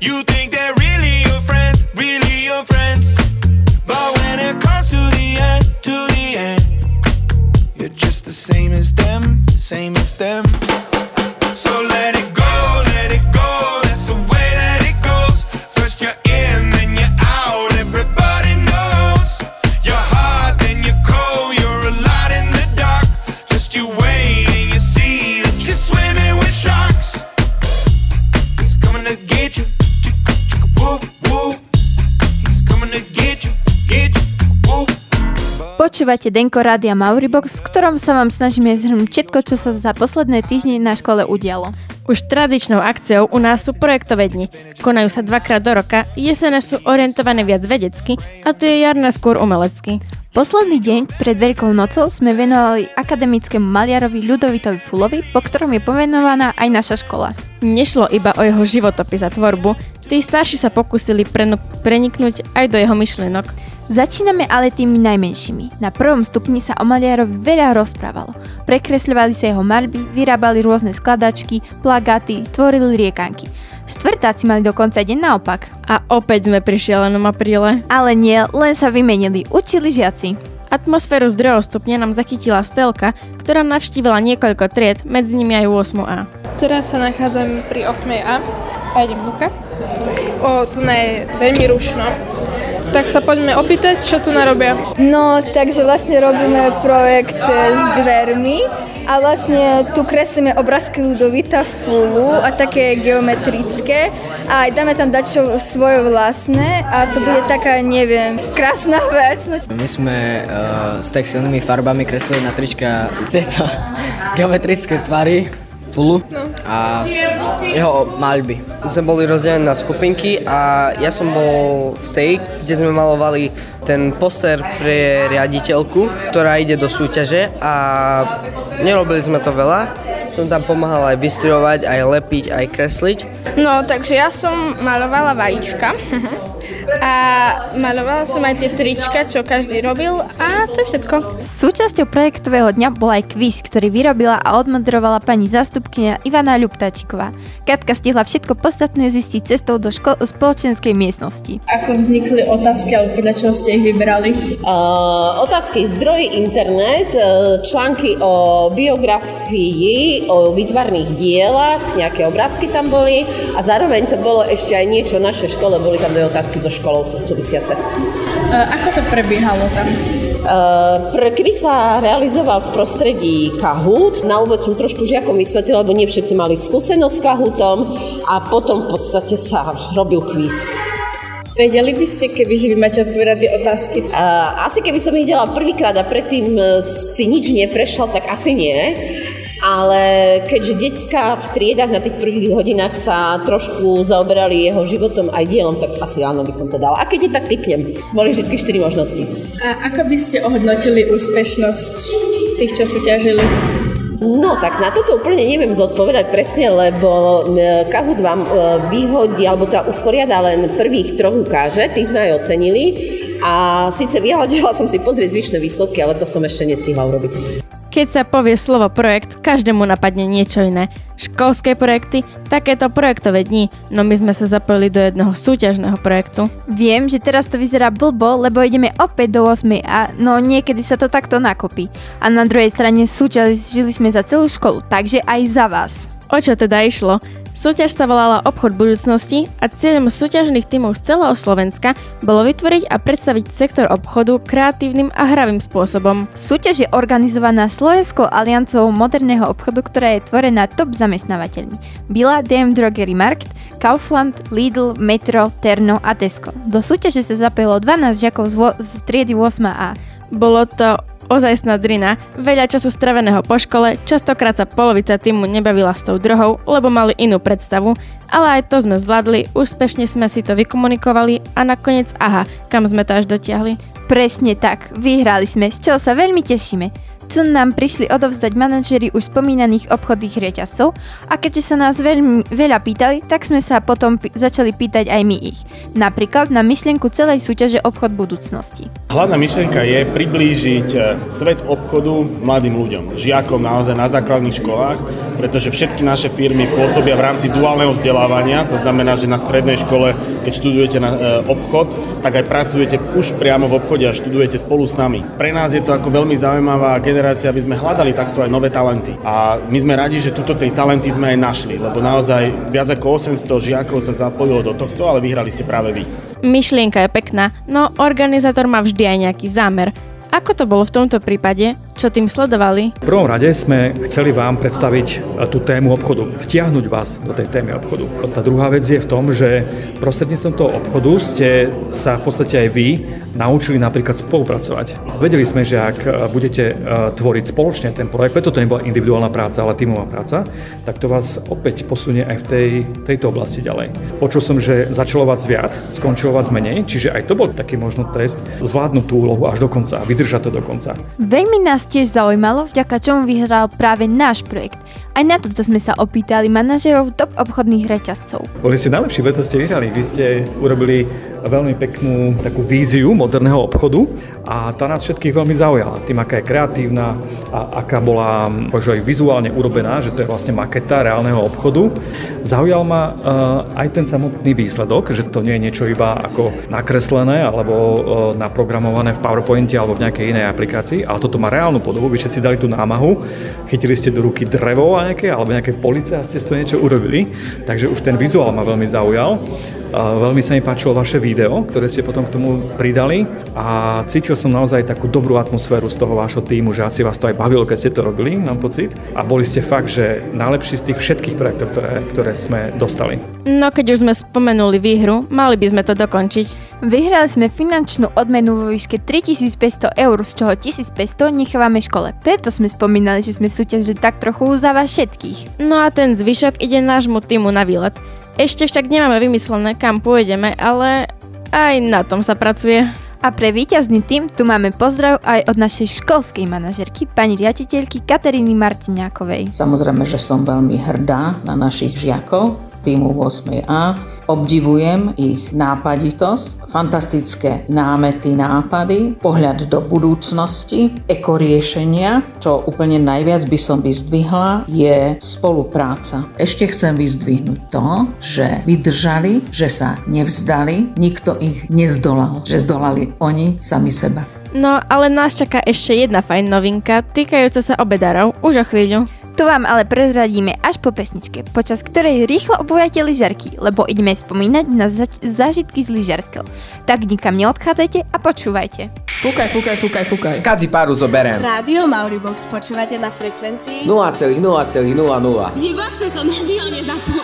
You think they're really your friends, really your friends. But when it comes to the end, to the end, you're just the same as them, same Počúvate Denko Rádia Mauribox, v ktorom sa vám snažíme zhrnúť všetko, čo sa za posledné týždne na škole udialo. Už tradičnou akciou u nás sú projektové dni. Konajú sa dvakrát do roka, jesené sú orientované viac vedecky a to je jarné skôr umelecky. Posledný deň pred Veľkou nocou sme venovali akademickému maliarovi Ľudovitovi Fulovi, po ktorom je povenovaná aj naša škola. Nešlo iba o jeho životopis a tvorbu, tí starší sa pokúsili prenu- preniknúť aj do jeho myšlienok. Začíname ale tými najmenšími. Na prvom stupni sa o maliarovi veľa rozprávalo. Prekresľovali sa jeho malby, vyrábali rôzne skladačky, plagáty, tvorili riekanky. Štvrtáci mali dokonca deň naopak. A opäť sme pri šialenom apríle. Ale nie, len sa vymenili, učili žiaci. Atmosféru z druhého stupňa nám zachytila Stelka, ktorá navštívila niekoľko tried, medzi nimi aj 8A. Teraz sa nachádzam pri 8A a idem vnúka. O, tu je veľmi rušno. Tak sa poďme opýtať, čo tu narobia. No, takže vlastne robíme projekt s dvermi a vlastne tu kreslíme obrázky Ludovita Fulu a také geometrické a aj dáme tam dať čo svoje vlastné a to bude taká, neviem, krásna vec. No. My sme uh, s textilnými farbami kreslili na trička tieto *laughs* geometrické tvary Fulu a jeho maľby. Sme boli rozdelení na skupinky a ja som bol v tej, kde sme malovali ten poster pre riaditeľku, ktorá ide do súťaže a nerobili sme to veľa. Som tam pomáhal aj vystriovať, aj lepiť, aj kresliť. No, takže ja som malovala vajíčka a malovala som aj tie trička, čo každý robil a to je všetko. Súčasťou projektového dňa bol aj kvíz, ktorý vyrobila a odmoderovala pani zástupkynia Ivana Ľuptačiková. Katka stihla všetko podstatné zistiť cestou do ško- spoločenskej miestnosti. Ako vznikli otázky, alebo podľa čoho ste ich vybrali? Uh, otázky zdroj internet, uh, články o biografii, o vytvarných dielach, nejaké obrázky tam boli a zároveň to bolo ešte aj niečo o našej škole, boli tam dve otázky so školou súvisiace. Uh, ako to prebiehalo tam? Pre kvíz sa realizoval v prostredí Kahoot. Na úvod som trošku žiakom vysvetlila, lebo nie všetci mali skúsenosť s Kahootom a potom v podstate sa robil kvíz. Vedeli by ste, keby že vy máte odpovedať tie otázky? Uh, asi keby som ich delala prvýkrát a predtým si nič neprešla, tak asi nie. Ale keďže detská v triedách na tých prvých hodinách sa trošku zaoberali jeho životom aj dielom, tak asi áno by som to dala. A keď je tak typnem. Boli vždy 4 možnosti. A ako by ste ohodnotili úspešnosť tých, čo súťažili? No tak na toto úplne neviem zodpovedať presne, lebo Kahoot vám e, vyhodí, alebo teda usporiada len prvých troch ukáže, tých sme aj ocenili a síce vyhľadila *laughs* som si pozrieť zvyšné výsledky, ale to som ešte nestihla urobiť. Keď sa povie slovo projekt, každému napadne niečo iné. Školské projekty, takéto projektové dni, no my sme sa zapojili do jedného súťažného projektu. Viem, že teraz to vyzerá blbo, lebo ideme opäť do 8 a no niekedy sa to takto nakopí. A na druhej strane súťažili sme za celú školu, takže aj za vás. O čo teda išlo? Súťaž sa volala Obchod budúcnosti a cieľom súťažných tímov z celého Slovenska bolo vytvoriť a predstaviť sektor obchodu kreatívnym a hravým spôsobom. Súťaž je organizovaná Slovenskou aliancou moderného obchodu, ktorá je tvorená top zamestnávateľmi. Bila, DM Drogery Markt, Kaufland, Lidl, Metro, Terno a Tesco. Do súťaže sa zapojilo 12 žiakov z, vo- z triedy 8A. Bolo to ozajstná drina, veľa času straveného po škole, častokrát sa polovica týmu nebavila s tou druhou, lebo mali inú predstavu, ale aj to sme zvládli, úspešne sme si to vykomunikovali a nakoniec aha, kam sme to až dotiahli. Presne tak, vyhrali sme, z čoho sa veľmi tešíme. Tu nám prišli odovzdať manažeri už spomínaných obchodných reťazcov a keďže sa nás veľmi veľa pýtali, tak sme sa potom p- začali pýtať aj my ich. Napríklad na myšlienku celej súťaže obchod budúcnosti. Hlavná myšlienka je priblížiť e, svet obchodu mladým ľuďom, žiakom naozaj na základných školách, pretože všetky naše firmy pôsobia v rámci duálneho vzdelávania, to znamená, že na strednej škole, keď študujete na e, obchod, tak aj pracujete už priamo v obchode a študujete spolu s nami. Pre nás je to ako veľmi zaujímavá generácia, aby sme hľadali takto aj nové talenty. A my sme radi, že tuto tej talenty sme aj našli, lebo naozaj viac ako 800 žiakov sa zapojilo do tohto, ale vyhrali ste práve vy. Myšlienka je pekná, no organizátor má vždy aj nejaký zámer. Ako to bolo v tomto prípade? Čo tým sledovali. V prvom rade sme chceli vám predstaviť e, tú tému obchodu, vtiahnuť vás do tej témy obchodu. Tá druhá vec je v tom, že prostredníctvom toho obchodu ste sa v podstate aj vy naučili napríklad spolupracovať. Vedeli sme, že ak e, budete e, tvoriť spoločne ten projekt, preto to nebola individuálna práca, ale tímová práca, tak to vás opäť posunie aj v tej, tejto oblasti ďalej. Počul som, že začalo vás viac, skončilo vás menej, čiže aj to bol taký možno test zvládnuť tú úlohu až do konca a vydržať to do konca. Veľmi nás tiež zaujímalo, vďaka čomu vyhral práve náš projekt. Aj na toto sme sa opýtali manažerov top obchodných reťazcov. Boli ste najlepší, preto ste vyhrali. Vy ste urobili veľmi peknú takú víziu moderného obchodu a tá nás všetkých veľmi zaujala. Tým, aká je kreatívna a aká bola aj vizuálne urobená, že to je vlastne maketa reálneho obchodu. Zaujal ma uh, aj ten samotný výsledok, že to nie je niečo iba ako nakreslené alebo uh, naprogramované v PowerPointe alebo v nejakej inej aplikácii, ale toto má reálnu podobu. Vy ste si dali tú námahu, chytili ste do ruky drevo a nejaké, alebo nejaké police a ste z toho niečo urobili. Takže už ten vizuál ma veľmi zaujal. Veľmi sa mi páčilo vaše video, ktoré ste potom k tomu pridali a cítil som naozaj takú dobrú atmosféru z toho vášho týmu, že asi vás to aj bavilo, keď ste to robili, mám pocit. A boli ste fakt, že najlepší z tých všetkých projektov, ktoré, ktoré sme dostali. No keď už sme spomenuli výhru, mali by sme to dokončiť. Vyhrali sme finančnú odmenu vo výške 3500 eur, z čoho 1500 nechávame škole. Preto sme spomínali, že sme súťažili tak trochu za vás všetkých. No a ten zvyšok ide nášmu týmu na výlet. Ešte však nemáme vymyslené, kam pôjdeme, ale aj na tom sa pracuje. A pre víťazný tým tu máme pozdrav aj od našej školskej manažerky, pani riaditeľky Kataríny Martiňákovej. Samozrejme, že som veľmi hrdá na našich žiakov, týmu 8A. Obdivujem ich nápaditosť, fantastické námety, nápady, pohľad do budúcnosti, ekoriešenia, čo úplne najviac by som vyzdvihla, je spolupráca. Ešte chcem vyzdvihnúť to, že vydržali, že sa nevzdali, nikto ich nezdolal, že zdolali oni sami seba. No, ale nás čaká ešte jedna fajn novinka, týkajúca sa obedarov, už o chvíľu. Tu vám ale prezradíme až po pesničke, počas ktorej rýchlo obujete lyžarky, lebo ideme spomínať na zač- zážitky z lyžiarkou. Tak nikam neodchádzajte a počúvajte. Fúkaj, fúkaj, fúkaj, fúkaj. Skadzi páru zoberiem. Rádio Mauribox počúvate na frekvencii 0,0,00. V živote som rádio nezapol.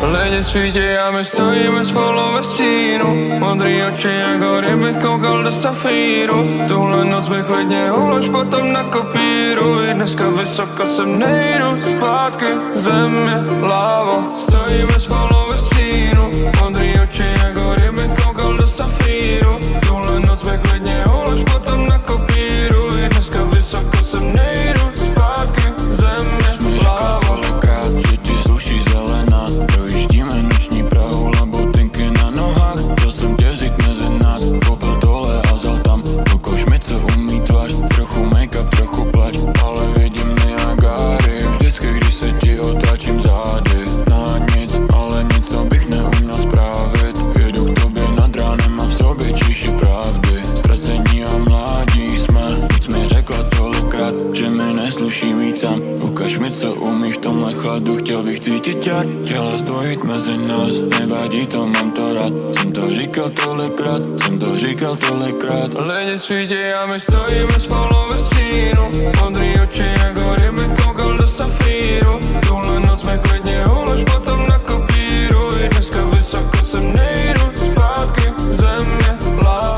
Lede svítí a my stojíme spolu ve stínu. Modrý oči jako kdybych koukal do safíru. Tuhle noc bych klidně ulož potom na kopíru. I dneska vysoko sem nejdu zpátky Země, lávo. Stojíme spolu ve stínu. Modrý oči jako kdybych koukal do safíru Chtěl bych cítit čar, chtěla zdvojit mezi nás. Nevadí to, mám to rád. Jsem to říkal tolikrát, jsem to říkal tolikrát. Lidi svítí a my stojíme spolu ve stínu. Modrý oči jako kdybych koukal do safíru. Tuhle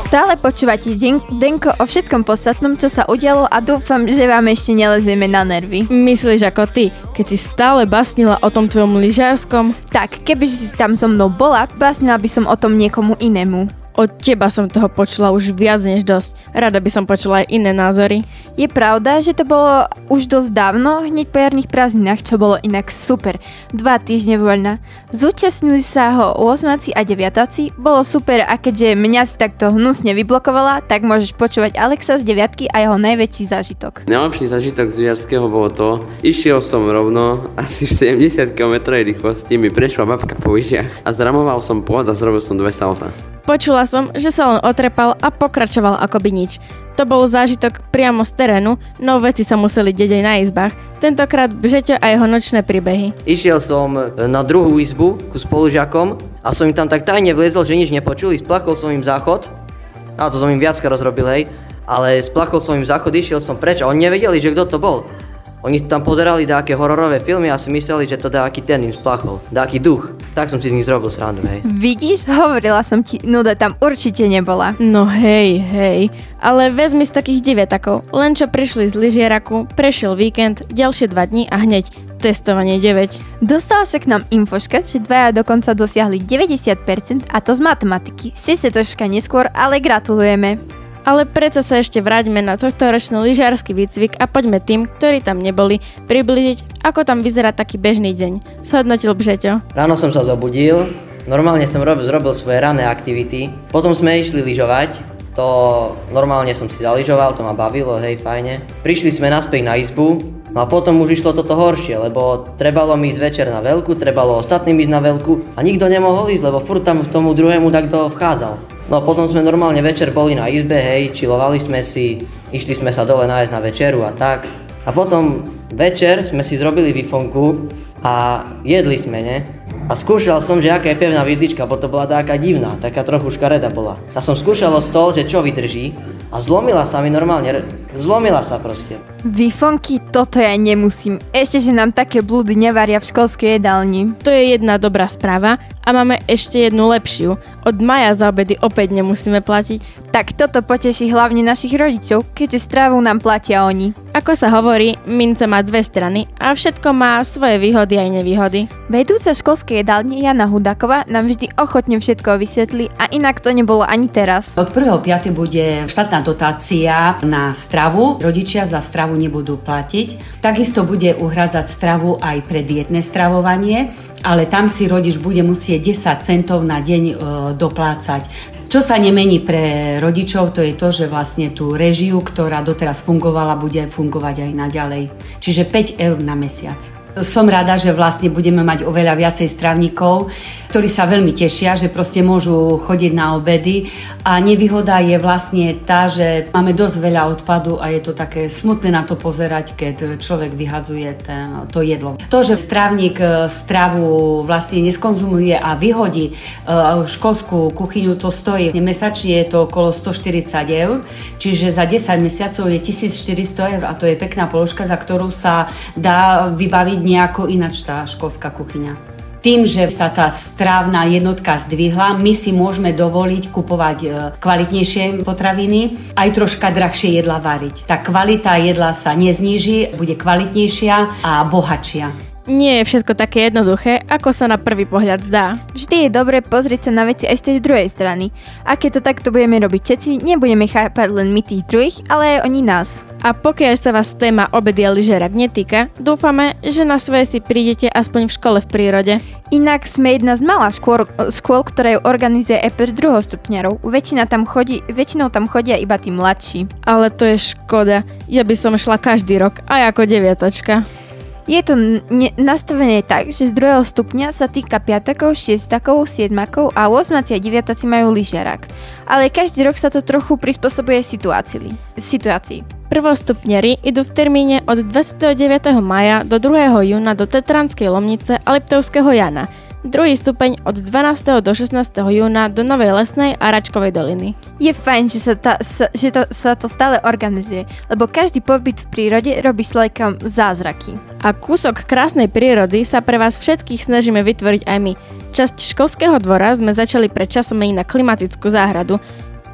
Stále počúvate Den- Denko o všetkom podstatnom, čo sa udialo a dúfam, že vám ešte nelezieme na nervy. Myslíš ako ty, keď si stále basnila o tom tvojom lyžárskom? Tak, kebyže si tam so mnou bola, básnila by som o tom niekomu inému. Od teba som toho počula už viac než dosť. Rada by som počula aj iné názory. Je pravda, že to bolo už dosť dávno, hneď po jarných prázdninách, čo bolo inak super. Dva týždne voľna. Zúčastnili sa ho 8 a 9 bolo super a keďže mňa si takto hnusne vyblokovala, tak môžeš počúvať Alexa z 9 a jeho najväčší zážitok. Najlepší zážitok z Žiarského bolo to, išiel som rovno, asi v 70 km rýchlosti mi prešla babka po lyžiach a zramoval som pôd a zrobil som dve salta. Počula som, že sa len otrepal a pokračoval ako by nič. To bol zážitok priamo z terénu, no veci sa museli deť aj na izbách. Tentokrát Bžeťo a jeho nočné príbehy. Išiel som na druhú izbu ku spolužiakom a som im tam tak tajne vliezol, že nič nepočuli, splakol som im záchod, a to som im viackrát rozrobil, hej. ale splachol som im záchod, išiel som preč a oni nevedeli, že kto to bol. Oni tam pozerali nejaké hororové filmy a si mysleli, že to dáky ten im splachol, dáky duch. Tak som si z nich zrobil srandu, hej. Vidíš, hovorila som ti, nuda tam určite nebola. No hej, hej, ale vezmi z takých deviatakov, len čo prišli z lyžieraku, prešiel víkend, ďalšie dva dní a hneď testovanie 9. Dostala sa k nám infoška, že dvaja dokonca dosiahli 90% a to z matematiky. Si sa troška neskôr, ale gratulujeme. Ale predsa sa ešte vráťme na tohto ročný lyžiarsky výcvik a poďme tým, ktorí tam neboli, približiť, ako tam vyzerá taký bežný deň. Shodnotil Bžeťo. Ráno som sa zobudil, normálne som robil, zrobil svoje rané aktivity, potom sme išli lyžovať, to normálne som si zaližoval, to ma bavilo, hej, fajne. Prišli sme naspäť na izbu, No a potom už išlo toto horšie, lebo trebalo mi ísť večer na veľku, trebalo ostatným ísť na veľku a nikto nemohol ísť, lebo furt tam k tomu druhému takto vchádzal. No a potom sme normálne večer boli na izbe, hej, čilovali sme si, išli sme sa dole nájsť na večeru a tak. A potom večer sme si zrobili vifonku a jedli sme, ne? A skúšal som, že aká je pevná vidlička, bo to bola taká divná, taká trochu škareda bola. A som skúšal o stôl, že čo vydrží a zlomila sa mi normálne, zlomila sa proste. Vifonky, toto ja nemusím. Ešte, že nám také blúdy nevaria v školskej jedálni. To je jedna dobrá správa a máme ešte jednu lepšiu. Od maja za obedy opäť nemusíme platiť. Tak toto poteší hlavne našich rodičov, keďže strávu nám platia oni. Ako sa hovorí, mince má dve strany a všetko má svoje výhody aj nevýhody. Vedúca školskej jedálne Jana Hudakova nám vždy ochotne všetko vysvetlí a inak to nebolo ani teraz. Od 1.5. bude štátna dotácia na stravu. Rodičia za stravu nebudú platiť. Takisto bude uhrádzať stravu aj pre dietné stravovanie, ale tam si rodič bude musieť 10 centov na deň e, doplácať. Čo sa nemení pre rodičov, to je to, že vlastne tú režiu, ktorá doteraz fungovala, bude fungovať aj naďalej. Čiže 5 eur na mesiac. Som rada, že vlastne budeme mať oveľa viacej stravníkov, ktorí sa veľmi tešia, že proste môžu chodiť na obedy a nevýhoda je vlastne tá, že máme dosť veľa odpadu a je to také smutné na to pozerať, keď človek vyhadzuje to jedlo. To, že strávnik e, stravu vlastne neskonzumuje a vyhodí e, školskú kuchyňu, to stojí mesačne je to okolo 140 eur, čiže za 10 mesiacov je 1400 eur a to je pekná položka, za ktorú sa dá vybaviť nejako inač tá školská kuchyňa tým, že sa tá strávna jednotka zdvihla, my si môžeme dovoliť kupovať e, kvalitnejšie potraviny, aj troška drahšie jedla variť. Tá kvalita jedla sa nezníži, bude kvalitnejšia a bohatšia. Nie je všetko také jednoduché, ako sa na prvý pohľad zdá. Vždy je dobre pozrieť sa na veci aj z tej druhej strany. A keď to takto budeme robiť všetci, nebudeme chápať len my tých druhých, ale aj oni nás. A pokiaľ sa vás téma obedy a lyžerak netýka, dúfame, že na svoje si prídete aspoň v škole v prírode. Inak sme jedna z malá škôl, škôl ktoré organizuje pre druhostupňarov. Väčšina tam chodí, väčšinou tam chodia iba tí mladší. Ale to je škoda. Ja by som šla každý rok, aj ako deviatačka. Je to ne- nastavené tak, že z druhého stupňa sa týka piatakov, šiestakov, siedmakov a 8 a 9 majú lyžiarak. Ale každý rok sa to trochu prispôsobuje situácii. situácii. Prvostupňari idú v termíne od 29. maja do 2. júna do Tetranskej Lomnice a Liptovského Jana – druhý stupeň od 12. do 16. júna do Novej Lesnej a Račkovej doliny. Je fajn, že sa, ta, sa, že to, sa to stále organizuje, lebo každý pobyt v prírode robí človekom zázraky. A kúsok krásnej prírody sa pre vás všetkých snažíme vytvoriť aj my. Časť školského dvora sme začali pred časom na klimatickú záhradu,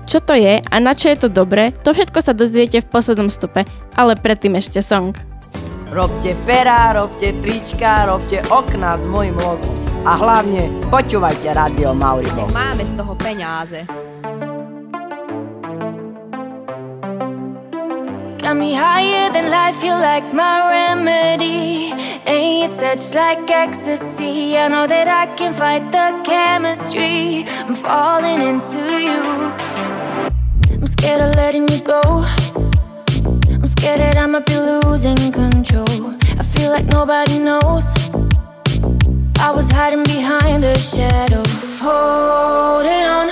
čo to je a na čo je to dobré, to všetko sa dozviete v poslednom stupe, ale predtým ešte song. Robte perá, robte trička, robte okna s mojim logom. A hlavne počúvajte Radio Mauribox. Máme z toho peniaze. Got me higher than life, you like my remedy. And your touch like ecstasy. I know that I can fight the chemistry. I'm falling into you. I'm scared of letting you go. I'm scared that I might be losing control. I feel like nobody knows. I was hiding behind the shadows, holding on.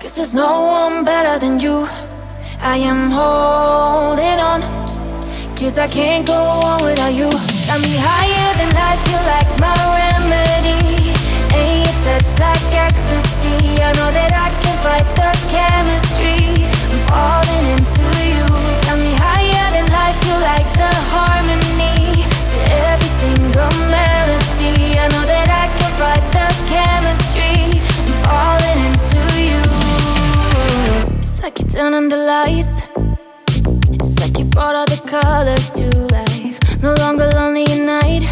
Cause there's no one better than you. I am holding on. Cause I can't go on without you. Got me higher than I feel like my remedy. And your touch like ecstasy. I know that I can fight the chemistry. I'm falling into you. Got me higher than I feel like the heart. Lights. It's like you brought all the colors to life. No longer lonely at night.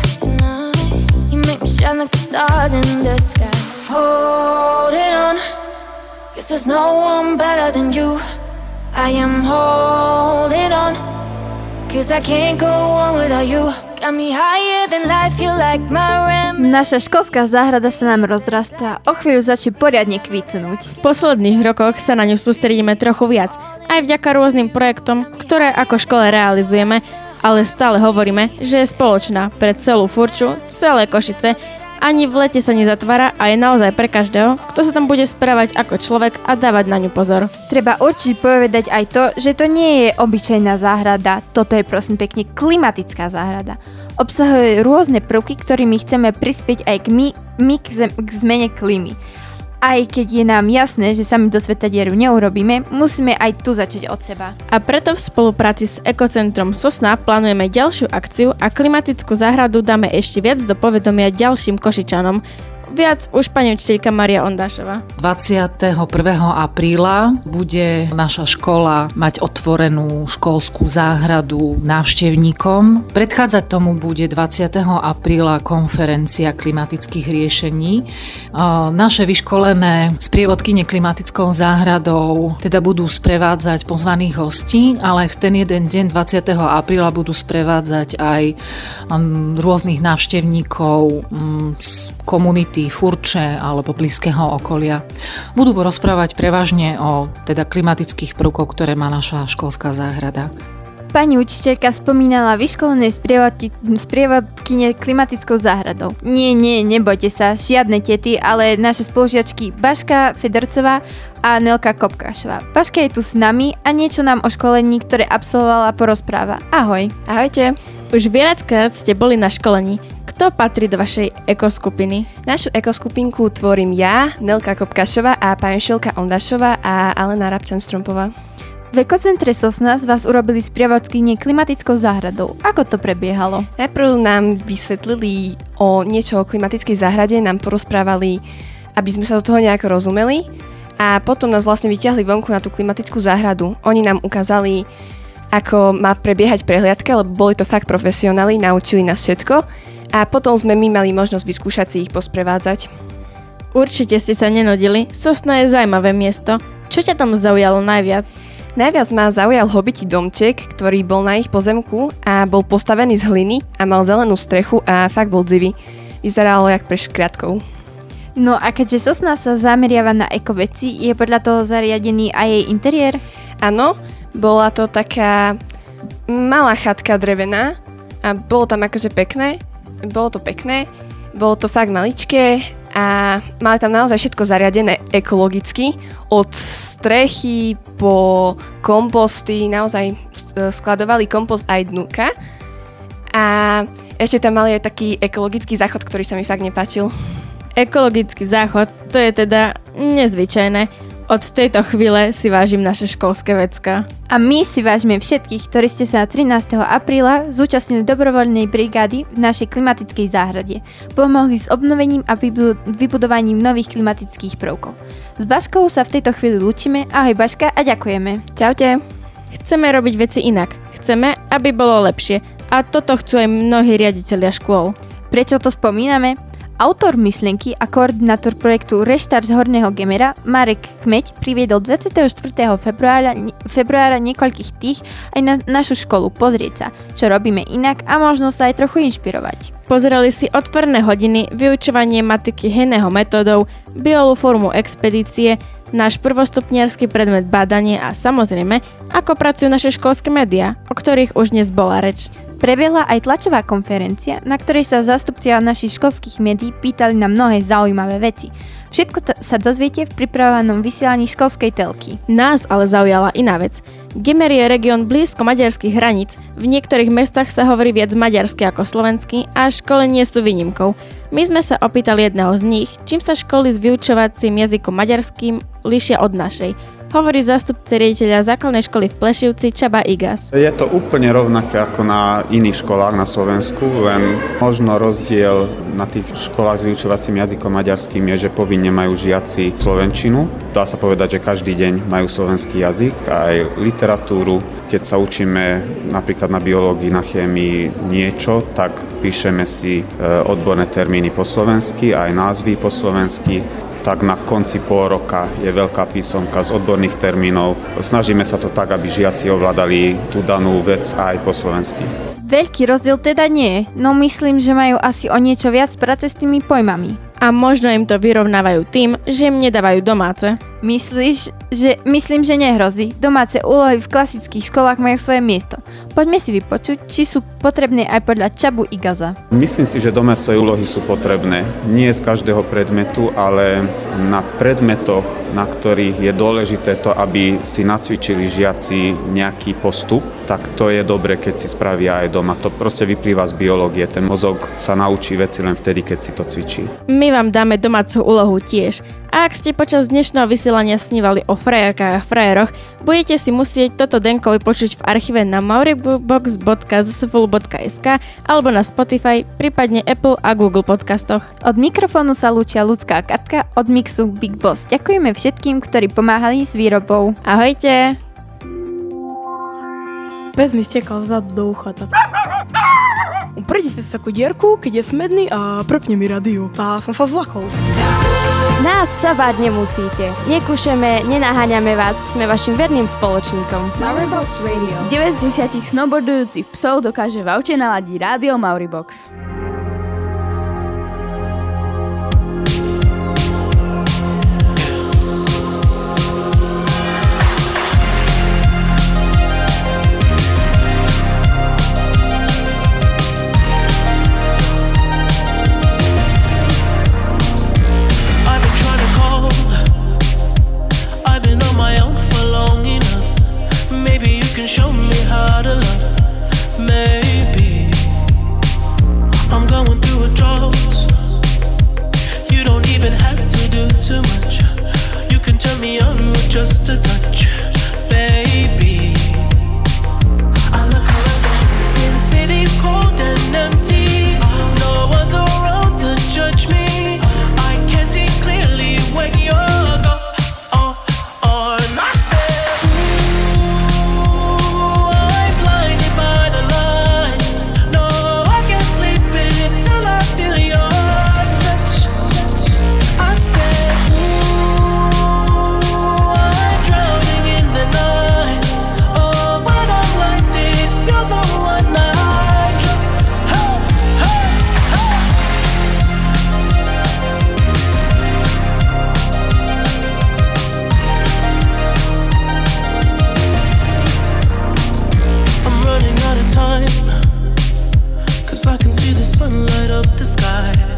You make me shine like the stars in the sky. Hold it on, cause there's no one better than you. I am holding on, cause I can't go on without you. Got me higher than life, you like my ram. Naša školská záhrada sa nám rozrastá, o chvíľu začne poriadne kvitnúť. V posledných rokoch sa na ňu sústredíme trochu viac, aj vďaka rôznym projektom, ktoré ako škole realizujeme, ale stále hovoríme, že je spoločná pre celú Furču, celé Košice ani v lete sa nezatvára a je naozaj pre každého, kto sa tam bude správať ako človek a dávať na ňu pozor. Treba určite povedať aj to, že to nie je obyčajná záhrada, toto je prosím pekne klimatická záhrada. Obsahuje rôzne prvky, ktorými chceme prispieť aj k, my, my k, zem, k zmene klímy. Aj keď je nám jasné, že sami do sveta dieru neurobíme, musíme aj tu začať od seba. A preto v spolupráci s Ekocentrom Sosna plánujeme ďalšiu akciu a klimatickú záhradu dáme ešte viac do povedomia ďalším Košičanom, Viac už pani učiteľka Maria Ondášova. 21. apríla bude naša škola mať otvorenú školskú záhradu návštevníkom. Predchádzať tomu bude 20. apríla konferencia klimatických riešení. Naše vyškolené sprievodkyne klimatickou záhradou teda budú sprevádzať pozvaných hostí, ale v ten jeden deň 20. apríla budú sprevádzať aj um, rôznych návštevníkov um, z komunity Furče alebo blízkeho okolia. Budú rozprávať prevažne o teda klimatických prvkoch, ktoré má naša školská záhrada. Pani učiteľka spomínala vyškolené sprievodkyne klimatickou záhradou. Nie, nie, nebojte sa, žiadne tety, ale naše spolužiačky Baška Fedorcová a Nelka Kopkášová. Baška je tu s nami a niečo nám o školení, ktoré absolvovala, porozpráva. Ahoj. Ahojte. Už viackrát ste boli na školení. Kto patrí do vašej ekoskupiny? Našu ekoskupinku tvorím ja, Nelka Kopkašová a pani Šilka Ondašová a Alena Rabčan-Strompová. V ekocentre Sosna z vás urobili sprievodkynie klimatickou záhradou. Ako to prebiehalo? Najprv nám vysvetlili o niečo o klimatickej záhrade, nám porozprávali, aby sme sa do toho nejako rozumeli a potom nás vlastne vyťahli vonku na tú klimatickú záhradu. Oni nám ukázali, ako má prebiehať prehliadka, lebo boli to fakt profesionáli, naučili nás všetko a potom sme my mali možnosť vyskúšať si ich posprevádzať. Určite ste sa nenodili, Sosna je zaujímavé miesto. Čo ťa tam zaujalo najviac? Najviac ma zaujal hobití domček, ktorý bol na ich pozemku a bol postavený z hliny a mal zelenú strechu a fakt bol dzivý. Vyzeralo jak pre škriatkov. No a keďže Sosna sa zameriava na ekoveci, je podľa toho zariadený aj jej interiér? Áno, bola to taká malá chatka drevená a bolo tam akože pekné bolo to pekné, bolo to fakt maličké a mali tam naozaj všetko zariadené ekologicky, od strechy po komposty, naozaj skladovali kompost aj dnuka a ešte tam mali aj taký ekologický záchod, ktorý sa mi fakt nepáčil. Ekologický záchod, to je teda nezvyčajné. Od tejto chvíle si vážim naše školské vecka. A my si vážime všetkých, ktorí ste sa 13. apríla zúčastnili dobrovoľnej brigády v našej klimatickej záhrade. Pomohli s obnovením a vybudovaním nových klimatických prvkov. S Baškou sa v tejto chvíli lúčime. Ahoj Baška a ďakujeme. Čaute. Chceme robiť veci inak. Chceme, aby bolo lepšie. A toto chcú aj mnohí riaditeľia škôl. Prečo to spomíname? Autor myšlienky a koordinátor projektu Reštart Horného Gemera Marek Kmeď priviedol 24. februára, februára niekoľkých tých aj na našu školu pozrieť sa, čo robíme inak a možno sa aj trochu inšpirovať. Pozerali si otvorné hodiny, vyučovanie matiky heného metódou, biolu formu expedície, náš prvostupniarský predmet bádanie a samozrejme, ako pracujú naše školské médiá, o ktorých už dnes bola reč. Prebiehla aj tlačová konferencia, na ktorej sa zástupcia našich školských médií pýtali na mnohé zaujímavé veci. Všetko t- sa dozviete v pripravovanom vysielaní školskej telky. Nás ale zaujala iná vec. Gemer je región blízko maďarských hraníc. V niektorých mestách sa hovorí viac maďarsky ako slovenský a školy nie sú výnimkou. My sme sa opýtali jedného z nich, čím sa školy s vyučovacím jazykom maďarským líšia od našej. Hovorí zástupce riaditeľa základnej školy v Plešivci Čaba Igas. Je to úplne rovnaké ako na iných školách na Slovensku, len možno rozdiel na tých školách s vyučovacím jazykom maďarským je, že povinne majú žiaci slovenčinu. Dá sa povedať, že každý deň majú slovenský jazyk, aj literatúru. Keď sa učíme napríklad na biológii, na chémii niečo, tak píšeme si e, odborné termíny po slovensky, aj názvy po slovensky tak na konci pol roka je veľká písomka z odborných termínov. Snažíme sa to tak, aby žiaci ovládali tú danú vec aj po slovensky. Veľký rozdiel teda nie no myslím, že majú asi o niečo viac práce s tými pojmami. A možno im to vyrovnávajú tým, že im nedávajú domáce. Myslíš, že myslím, že nehrozí. Domáce úlohy v klasických školách majú svoje miesto. Poďme si vypočuť, či sú potrebné aj podľa Čabu i Gaza. Myslím si, že domáce úlohy sú potrebné. Nie z každého predmetu, ale na predmetoch, na ktorých je dôležité to, aby si nacvičili žiaci nejaký postup, tak to je dobre, keď si spravia aj doma. To proste vyplýva z biológie. Ten mozog sa naučí veci len vtedy, keď si to cvičí. My vám dáme domácu úlohu tiež. A ak ste počas dnešného vysielania snívali o frajerkách a frajeroch, budete si musieť toto denko vypočuť v archíve na mauribox.zsful.sk alebo na Spotify, prípadne Apple a Google podcastoch. Od mikrofónu sa lúčia ľudská Katka od Mixu Big Boss. Ďakujeme všetkým, ktorí pomáhali s výrobou. Ahojte! Pes mi stekal zadu do ucha. Prejde sa takú dierku, keď je smedný a prepne mi radiu. Tá som sa zlakol. Nás sa báť nemusíte. Nekúšeme, nenaháňame vás, sme vašim verným spoločníkom. Mauribox Radio. 9 z 10 snowboardujúcich psov dokáže v aute naladiť rádio Mauribox. sunlight up the sky.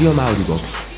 Rádio Mauribox.